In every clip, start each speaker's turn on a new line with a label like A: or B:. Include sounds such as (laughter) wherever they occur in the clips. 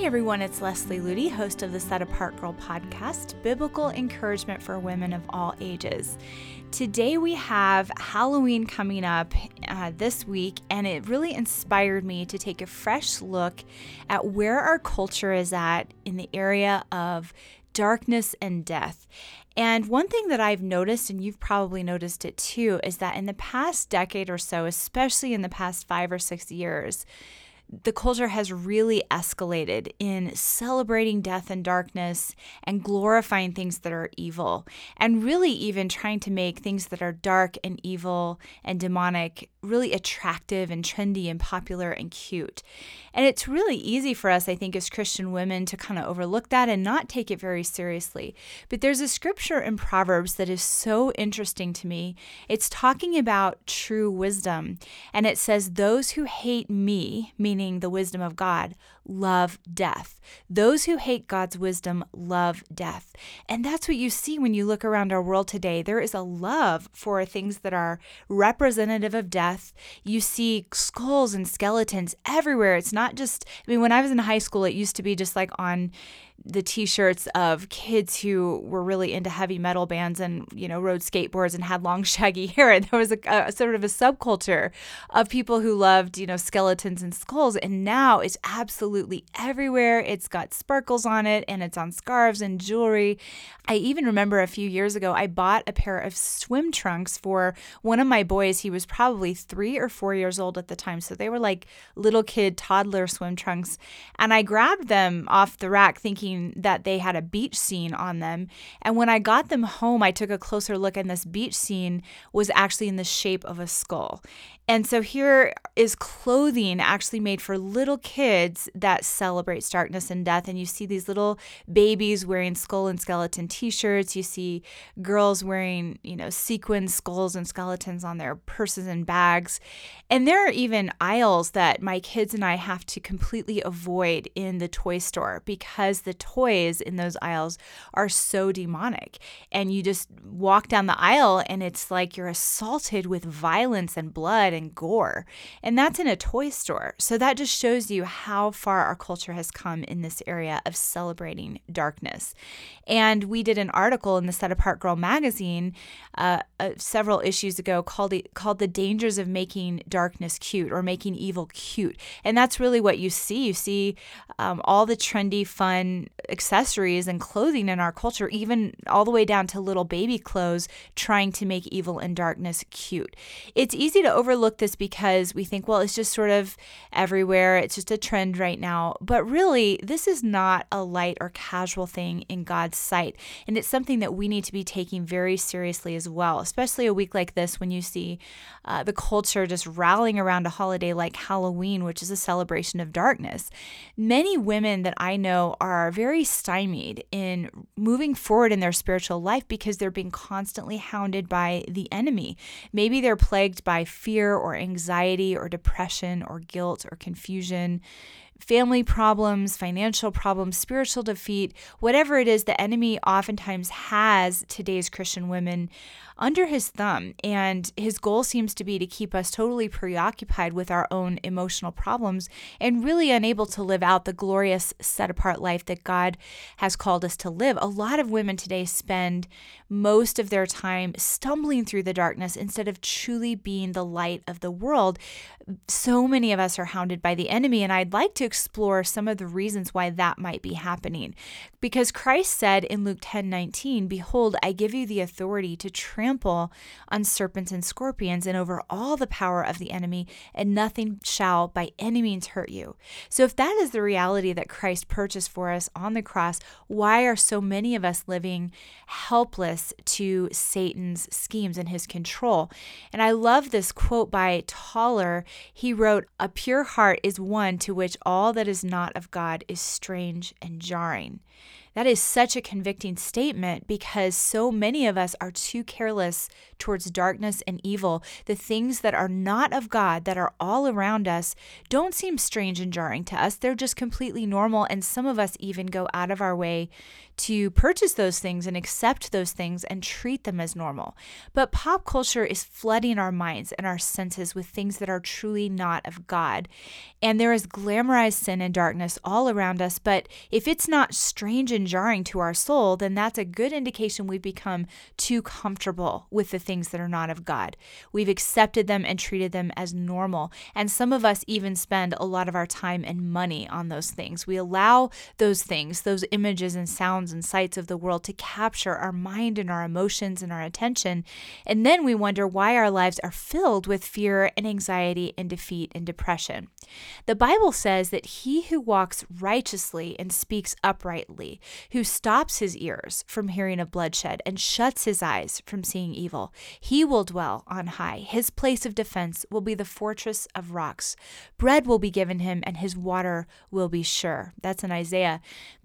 A: Hey everyone, it's Leslie Ludy, host of the Set Apart Girl podcast, biblical encouragement for women of all ages. Today we have Halloween coming up uh, this week, and it really inspired me to take a fresh look at where our culture is at in the area of darkness and death. And one thing that I've noticed, and you've probably noticed it too, is that in the past decade or so, especially in the past five or six years, the culture has really escalated in celebrating death and darkness and glorifying things that are evil, and really even trying to make things that are dark and evil and demonic really attractive and trendy and popular and cute. And it's really easy for us, I think, as Christian women to kind of overlook that and not take it very seriously. But there's a scripture in Proverbs that is so interesting to me. It's talking about true wisdom, and it says, Those who hate me, meaning the wisdom of God, love death. Those who hate God's wisdom love death. And that's what you see when you look around our world today. There is a love for things that are representative of death. You see skulls and skeletons everywhere. It's not just, I mean, when I was in high school, it used to be just like on the t-shirts of kids who were really into heavy metal bands and you know rode skateboards and had long (laughs) shaggy hair. And there was a, a, sort of a subculture of people who loved you know skeletons and skulls. And now it's absolutely everywhere. It's got sparkles on it and it's on scarves and jewelry. I even remember a few years ago i bought a pair of swim trunks for one of my boys. He was probably three or four years old at the time. So they were like little kid toddler swim trunks. And i grabbed them off the rack thinking thinking that they had a beach scene on them. And when I got them home, I took a closer look, and this beach scene was actually in the shape of a skull. And so here is clothing actually made for little kids that celebrates darkness and death. And you see these little babies wearing skull and skeleton t shirts. You see girls wearing, you know, sequin skulls and skeletons on their purses and bags. And there are even aisles that my kids and I have to completely avoid in the toy store because the toys in those aisles are so demonic. And you just walk down the aisle and it's like you're assaulted with violence and blood and gore. And that's in a toy store. So that just shows you how far our culture has come in this area of celebrating darkness. And we did an article in the Set Apart Girl magazine uh, uh, several issues ago called it, called "The Dangers of Making Darkness Cute" or making evil cute. And that's really what you see. You see um, all the trendy, fun accessories and clothing in our culture, even all the way down to little baby clothes, trying to make evil and darkness cute. It's easy to overlook this because we think, well, it's just sort of everywhere. It's just a trend right now. But really, this is not a light or casual thing in God's sight. And it's something that we need to be taking very seriously as well, especially a week like this when you see uh, the culture just rallying around a holiday like Halloween, which is a celebration of darkness. Many women that I know are very stymied in moving forward in their spiritual life because they're being constantly hounded by the enemy. Maybe they're plagued by fear or anxiety or depression or guilt or confusion family problems, financial problems, spiritual defeat, whatever it is, the enemy oftentimes has today's Christian women under his thumb. And his goal seems to be to keep us totally preoccupied with our own emotional problems and really unable to live out the glorious, set apart life that God has called us to live. A lot of women today spend most of their time stumbling through the darkness instead of truly being the light of the world. So many of us are hounded by the enemy, and I'd like to explore some of the reasons why that might be happening. Because Christ said in Luke 10 19, Behold, I give you the authority to trample on serpents and scorpions and over all the power of the enemy, and nothing shall by any means hurt you. So, if that is the reality that Christ purchased for us on the cross, why are so many of us living helpless to Satan's schemes and his control? And I love this quote by Toller. He wrote, A pure heart is one to which all that is not of God is strange and jarring. That is such a convicting statement because so many of us are too careless towards darkness and evil. The things that are not of God, that are all around us, don't seem strange and jarring to us. They're just completely normal. And some of us even go out of our way to purchase those things and accept those things and treat them as normal. But pop culture is flooding our minds and our senses with things that are truly not of God. And there is glamorized sin and darkness all around us. But if it's not strange and jarring to our soul, then that's a good indication we've become too comfortable with the things that are not of God. We've accepted them and treated them as normal. And some of us even spend a lot of our time and money on those things. We allow those things, those images and sounds sounds and sights of the world to capture our mind and our emotions and our attention. And then we wonder why our lives are filled with fear and anxiety and defeat and depression. The Bible says that he who walks righteously and speaks uprightly, who stops his ears from hearing of bloodshed and shuts his eyes from seeing evil, he will dwell on high. His place of defense will be the fortress of rocks. Bread will be given him, and his water will be sure. That's in Isaiah.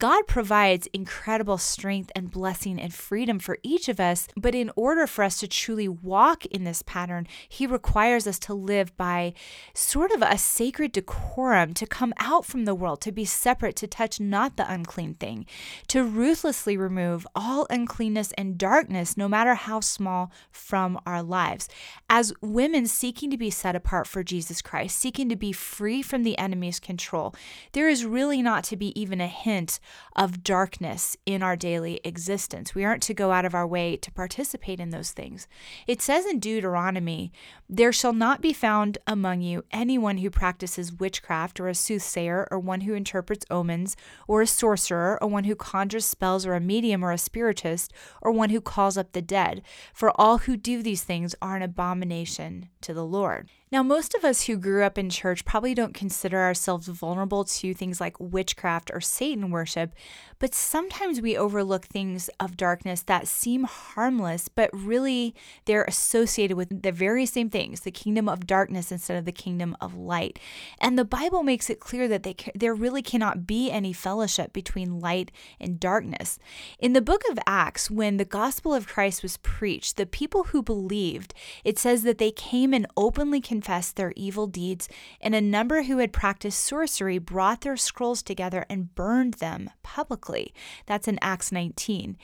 A: God provides incredible strength and blessing and freedom for each of us. But in order for us to truly walk in this pattern, He requires us to live by sort of a sacred decorum, to come out from the world, to be separate, to touch not the unclean thing, to ruthlessly remove all uncleanness and darkness, no matter how small, from our lives. As women seeking to be set apart for Jesus Christ, seeking to be free from the enemy's control, there is really not to be even a hint of darkness in our daily existence. We aren't to go out of our way to participate in those things. It says in Deuteronomy, There shall not be found among you anyone who practices witchcraft, or a soothsayer, or one who interprets omens, or a sorcerer, or one who conjures spells, or a medium, or a spiritist, or one who calls up the dead. For all who do these things are an abomination to the Lord. Now, most of us who grew up in church probably don't consider ourselves vulnerable to things like witchcraft or Satan worship, but sometimes we overlook things of darkness that seem harmless, but really they're associated with the very same things the kingdom of darkness instead of the kingdom of light. And the Bible makes it clear that they, there really cannot be any fellowship between light and darkness. In the book of Acts, when the gospel of Christ was preached, the people who believed, it says that they came and openly their evil deeds, and a number who had practiced sorcery brought their scrolls together and burned them publicly. That's in Acts 19.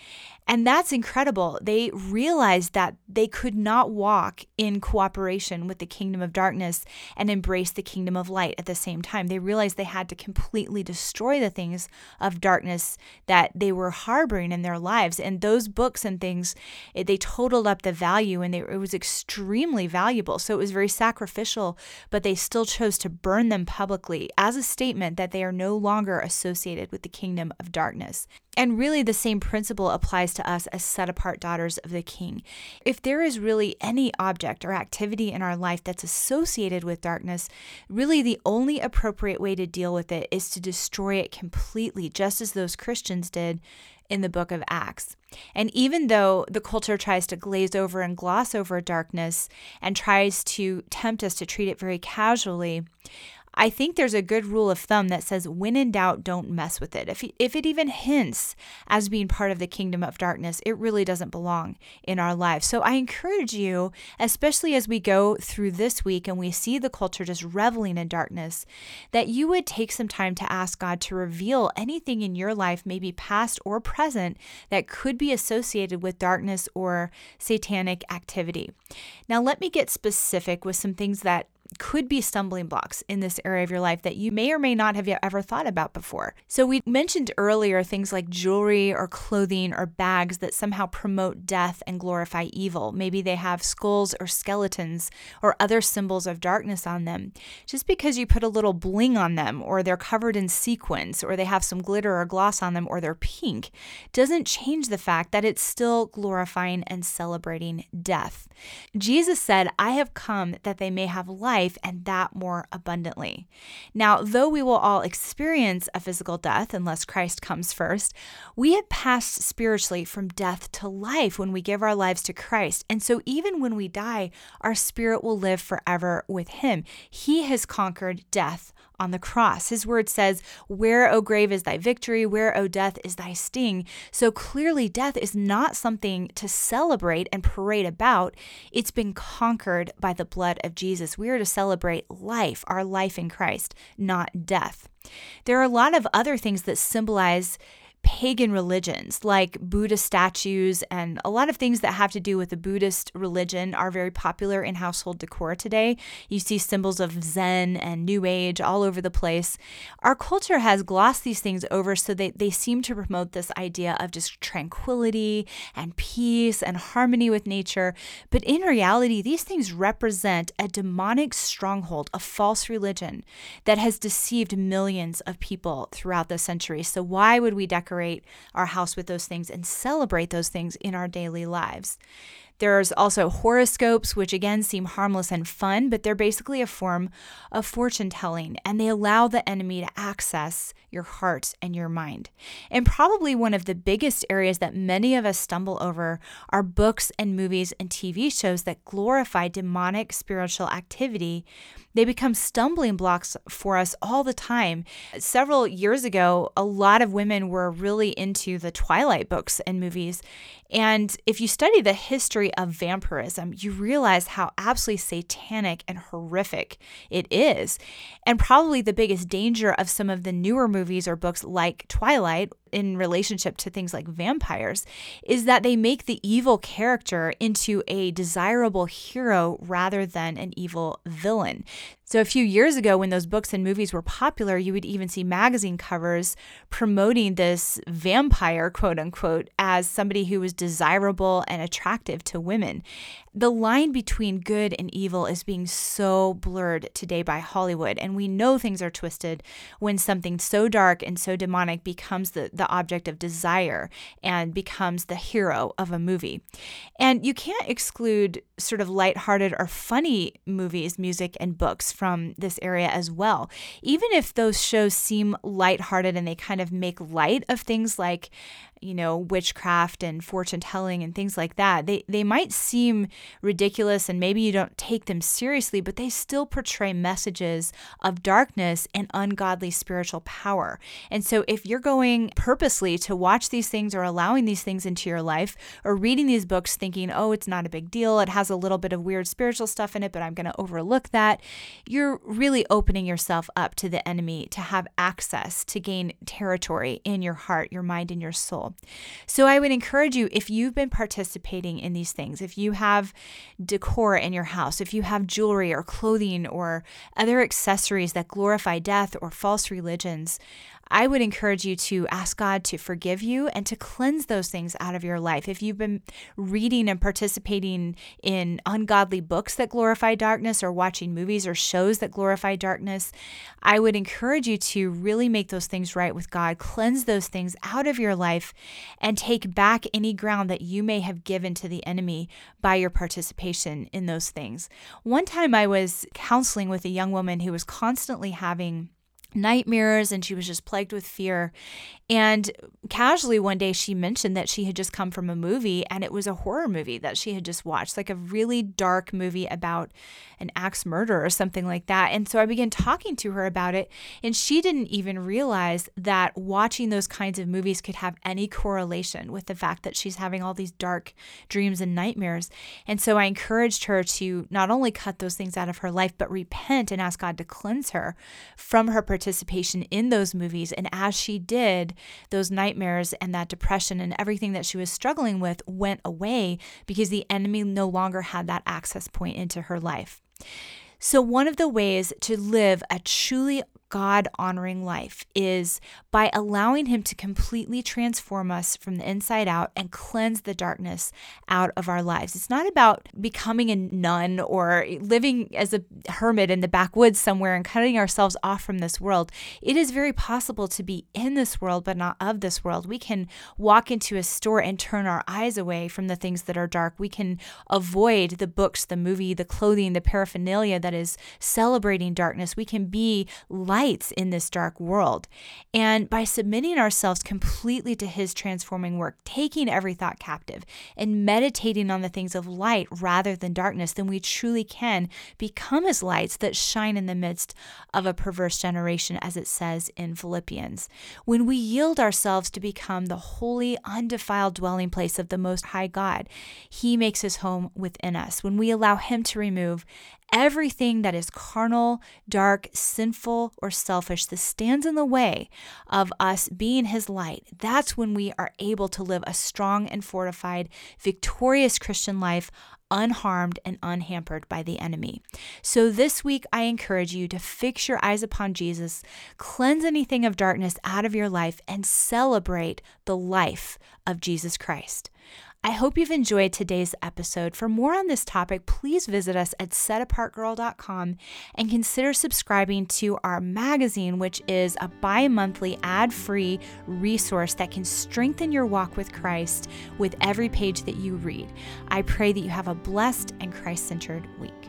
A: And that's incredible. They realized that they could not walk in cooperation with the kingdom of darkness and embrace the kingdom of light at the same time. They realized they had to completely destroy the things of darkness that they were harboring in their lives. And those books and things, they totaled up the value and they, it was extremely valuable. So it was very sacrificial, but they still chose to burn them publicly as a statement that they are no longer associated with the kingdom of darkness. And really, the same principle applies to us as set apart daughters of the King. If there is really any object or activity in our life that's associated with darkness, really the only appropriate way to deal with it is to destroy it completely, just as those Christians did in the book of Acts. And even though the culture tries to glaze over and gloss over darkness and tries to tempt us to treat it very casually, I think there's a good rule of thumb that says, when in doubt, don't mess with it. If, if it even hints as being part of the kingdom of darkness, it really doesn't belong in our lives. So I encourage you, especially as we go through this week and we see the culture just reveling in darkness, that you would take some time to ask God to reveal anything in your life, maybe past or present, that could be associated with darkness or satanic activity. Now, let me get specific with some things that could be stumbling blocks in this area of your life that you may or may not have ever thought about before. So, we mentioned earlier things like jewelry or clothing or bags that somehow promote death and glorify evil. Maybe they have skulls or skeletons or other symbols of darkness on them. Just because you put a little bling on them or they're covered in sequins or they have some glitter or gloss on them or they're pink doesn't change the fact that it's still glorifying and celebrating death. Jesus said, I have come that they may have life life and that more abundantly. Now, though we will all experience a physical death unless Christ comes first, we have passed spiritually from death to life when we give our lives to Christ. And so, even when we die, our spirit will live forever with Him. He has conquered death on the cross. His word says, Where, O grave, is thy victory? Where, O death, is thy sting? So clearly, death is not something to celebrate and parade about. It's been conquered by the blood of Jesus. We are to celebrate life, our life in Christ, not death. There are a lot of other things that symbolize pagan religions like Buddha statues and a lot of things that have to do with the Buddhist religion are very popular in household decor today. You see symbols of Zen and New Age all over the place. Our culture has glossed these things over so that they seem to promote this idea of just tranquility and peace and harmony with nature. But in reality, these things represent a demonic stronghold, a false religion that has deceived millions of people throughout the centuries. So, why would we decorate? Decorate our house with those things and celebrate those things in our daily lives. There's also horoscopes, which again seem harmless and fun, but they're basically a form of fortune telling and they allow the enemy to access your heart and your mind. And probably one of the biggest areas that many of us stumble over are books and movies and TV shows that glorify demonic spiritual activity. They become stumbling blocks for us all the time. Several years ago, a lot of women were really into the Twilight books and movies. And if you study the history of vampirism, you realize how absolutely satanic and horrific it is. And probably the biggest danger of some of the newer movies or books like Twilight in relationship to things like vampires is that they make the evil character into a desirable hero rather than an evil villain. So, a few years ago, when those books and movies were popular, you would even see magazine covers promoting this vampire, quote unquote, as somebody who was desirable and attractive to women. The line between good and evil is being so blurred today by Hollywood, and we know things are twisted when something so dark and so demonic becomes the, the object of desire and becomes the hero of a movie. And you can't exclude sort of lighthearted or funny movies, music, and books from this area as well. Even if those shows seem lighthearted and they kind of make light of things like you know, witchcraft and fortune telling and things like that. They they might seem ridiculous and maybe you don't take them seriously, but they still portray messages of darkness and ungodly spiritual power. And so if you're going purposely to watch these things or allowing these things into your life or reading these books thinking, "Oh, it's not a big deal. It has a little bit of weird spiritual stuff in it, but I'm going to overlook that." You're really opening yourself up to the enemy to have access to gain territory in your heart, your mind and your soul. So I would encourage you if you've been participating in these things, if you have decor in your house, if you have jewelry or clothing or other accessories that glorify death or false religions, I would encourage you to ask God to forgive you and to cleanse those things out of your life. If you've been reading and participating in ungodly books that glorify darkness or watching movies or shows that glorify darkness, I would encourage you to really make those things right with God, cleanse those things out of your life, and take back any ground that you may have given to the enemy by your participation in those things. One time I was counseling with a young woman who was constantly having nightmares and she was just plagued with fear. And casually one day she mentioned that she had just come from a movie and it was a horror movie that she had just watched, like a really dark movie about an axe murder or something like that. And so I began talking to her about it and she didn't even realize that watching those kinds of movies could have any correlation with the fact that she's having all these dark dreams and nightmares. And so I encouraged her to not only cut those things out of her life but repent and ask God to cleanse her from her participation in those movies. And as she did, those nightmares and that depression and everything that she was struggling with went away because the enemy no longer had that access point into her life. So, one of the ways to live a truly God honoring life is by allowing Him to completely transform us from the inside out and cleanse the darkness out of our lives. It's not about becoming a nun or living as a hermit in the backwoods somewhere and cutting ourselves off from this world. It is very possible to be in this world, but not of this world. We can walk into a store and turn our eyes away from the things that are dark. We can avoid the books, the movie, the clothing, the paraphernalia that is celebrating darkness. We can be light lights in this dark world. And by submitting ourselves completely to His transforming work, taking every thought captive, and meditating on the things of light rather than darkness, then we truly can become as lights that shine in the midst of a perverse generation, as it says in Philippians. When we yield ourselves to become the holy, undefiled dwelling place of the Most High God, He makes His home within us. When we allow Him to remove everything that is carnal, dark, sinful, or selfish that stands in the way of us being His light, that's when we are able to live a strong and fortified, victorious Christian life unharmed and unhampered by the enemy. So this week, I encourage you to fix your eyes upon Jesus, cleanse anything of darkness out of your life, and celebrate the life of Jesus Christ. I hope you've enjoyed today's episode. For more on this topic, please visit us at setapartgirl.com and consider subscribing to our magazine, which is a bi monthly ad free resource that can strengthen your walk with Christ with every page that you read. I pray that you have a blessed and Christ centered week.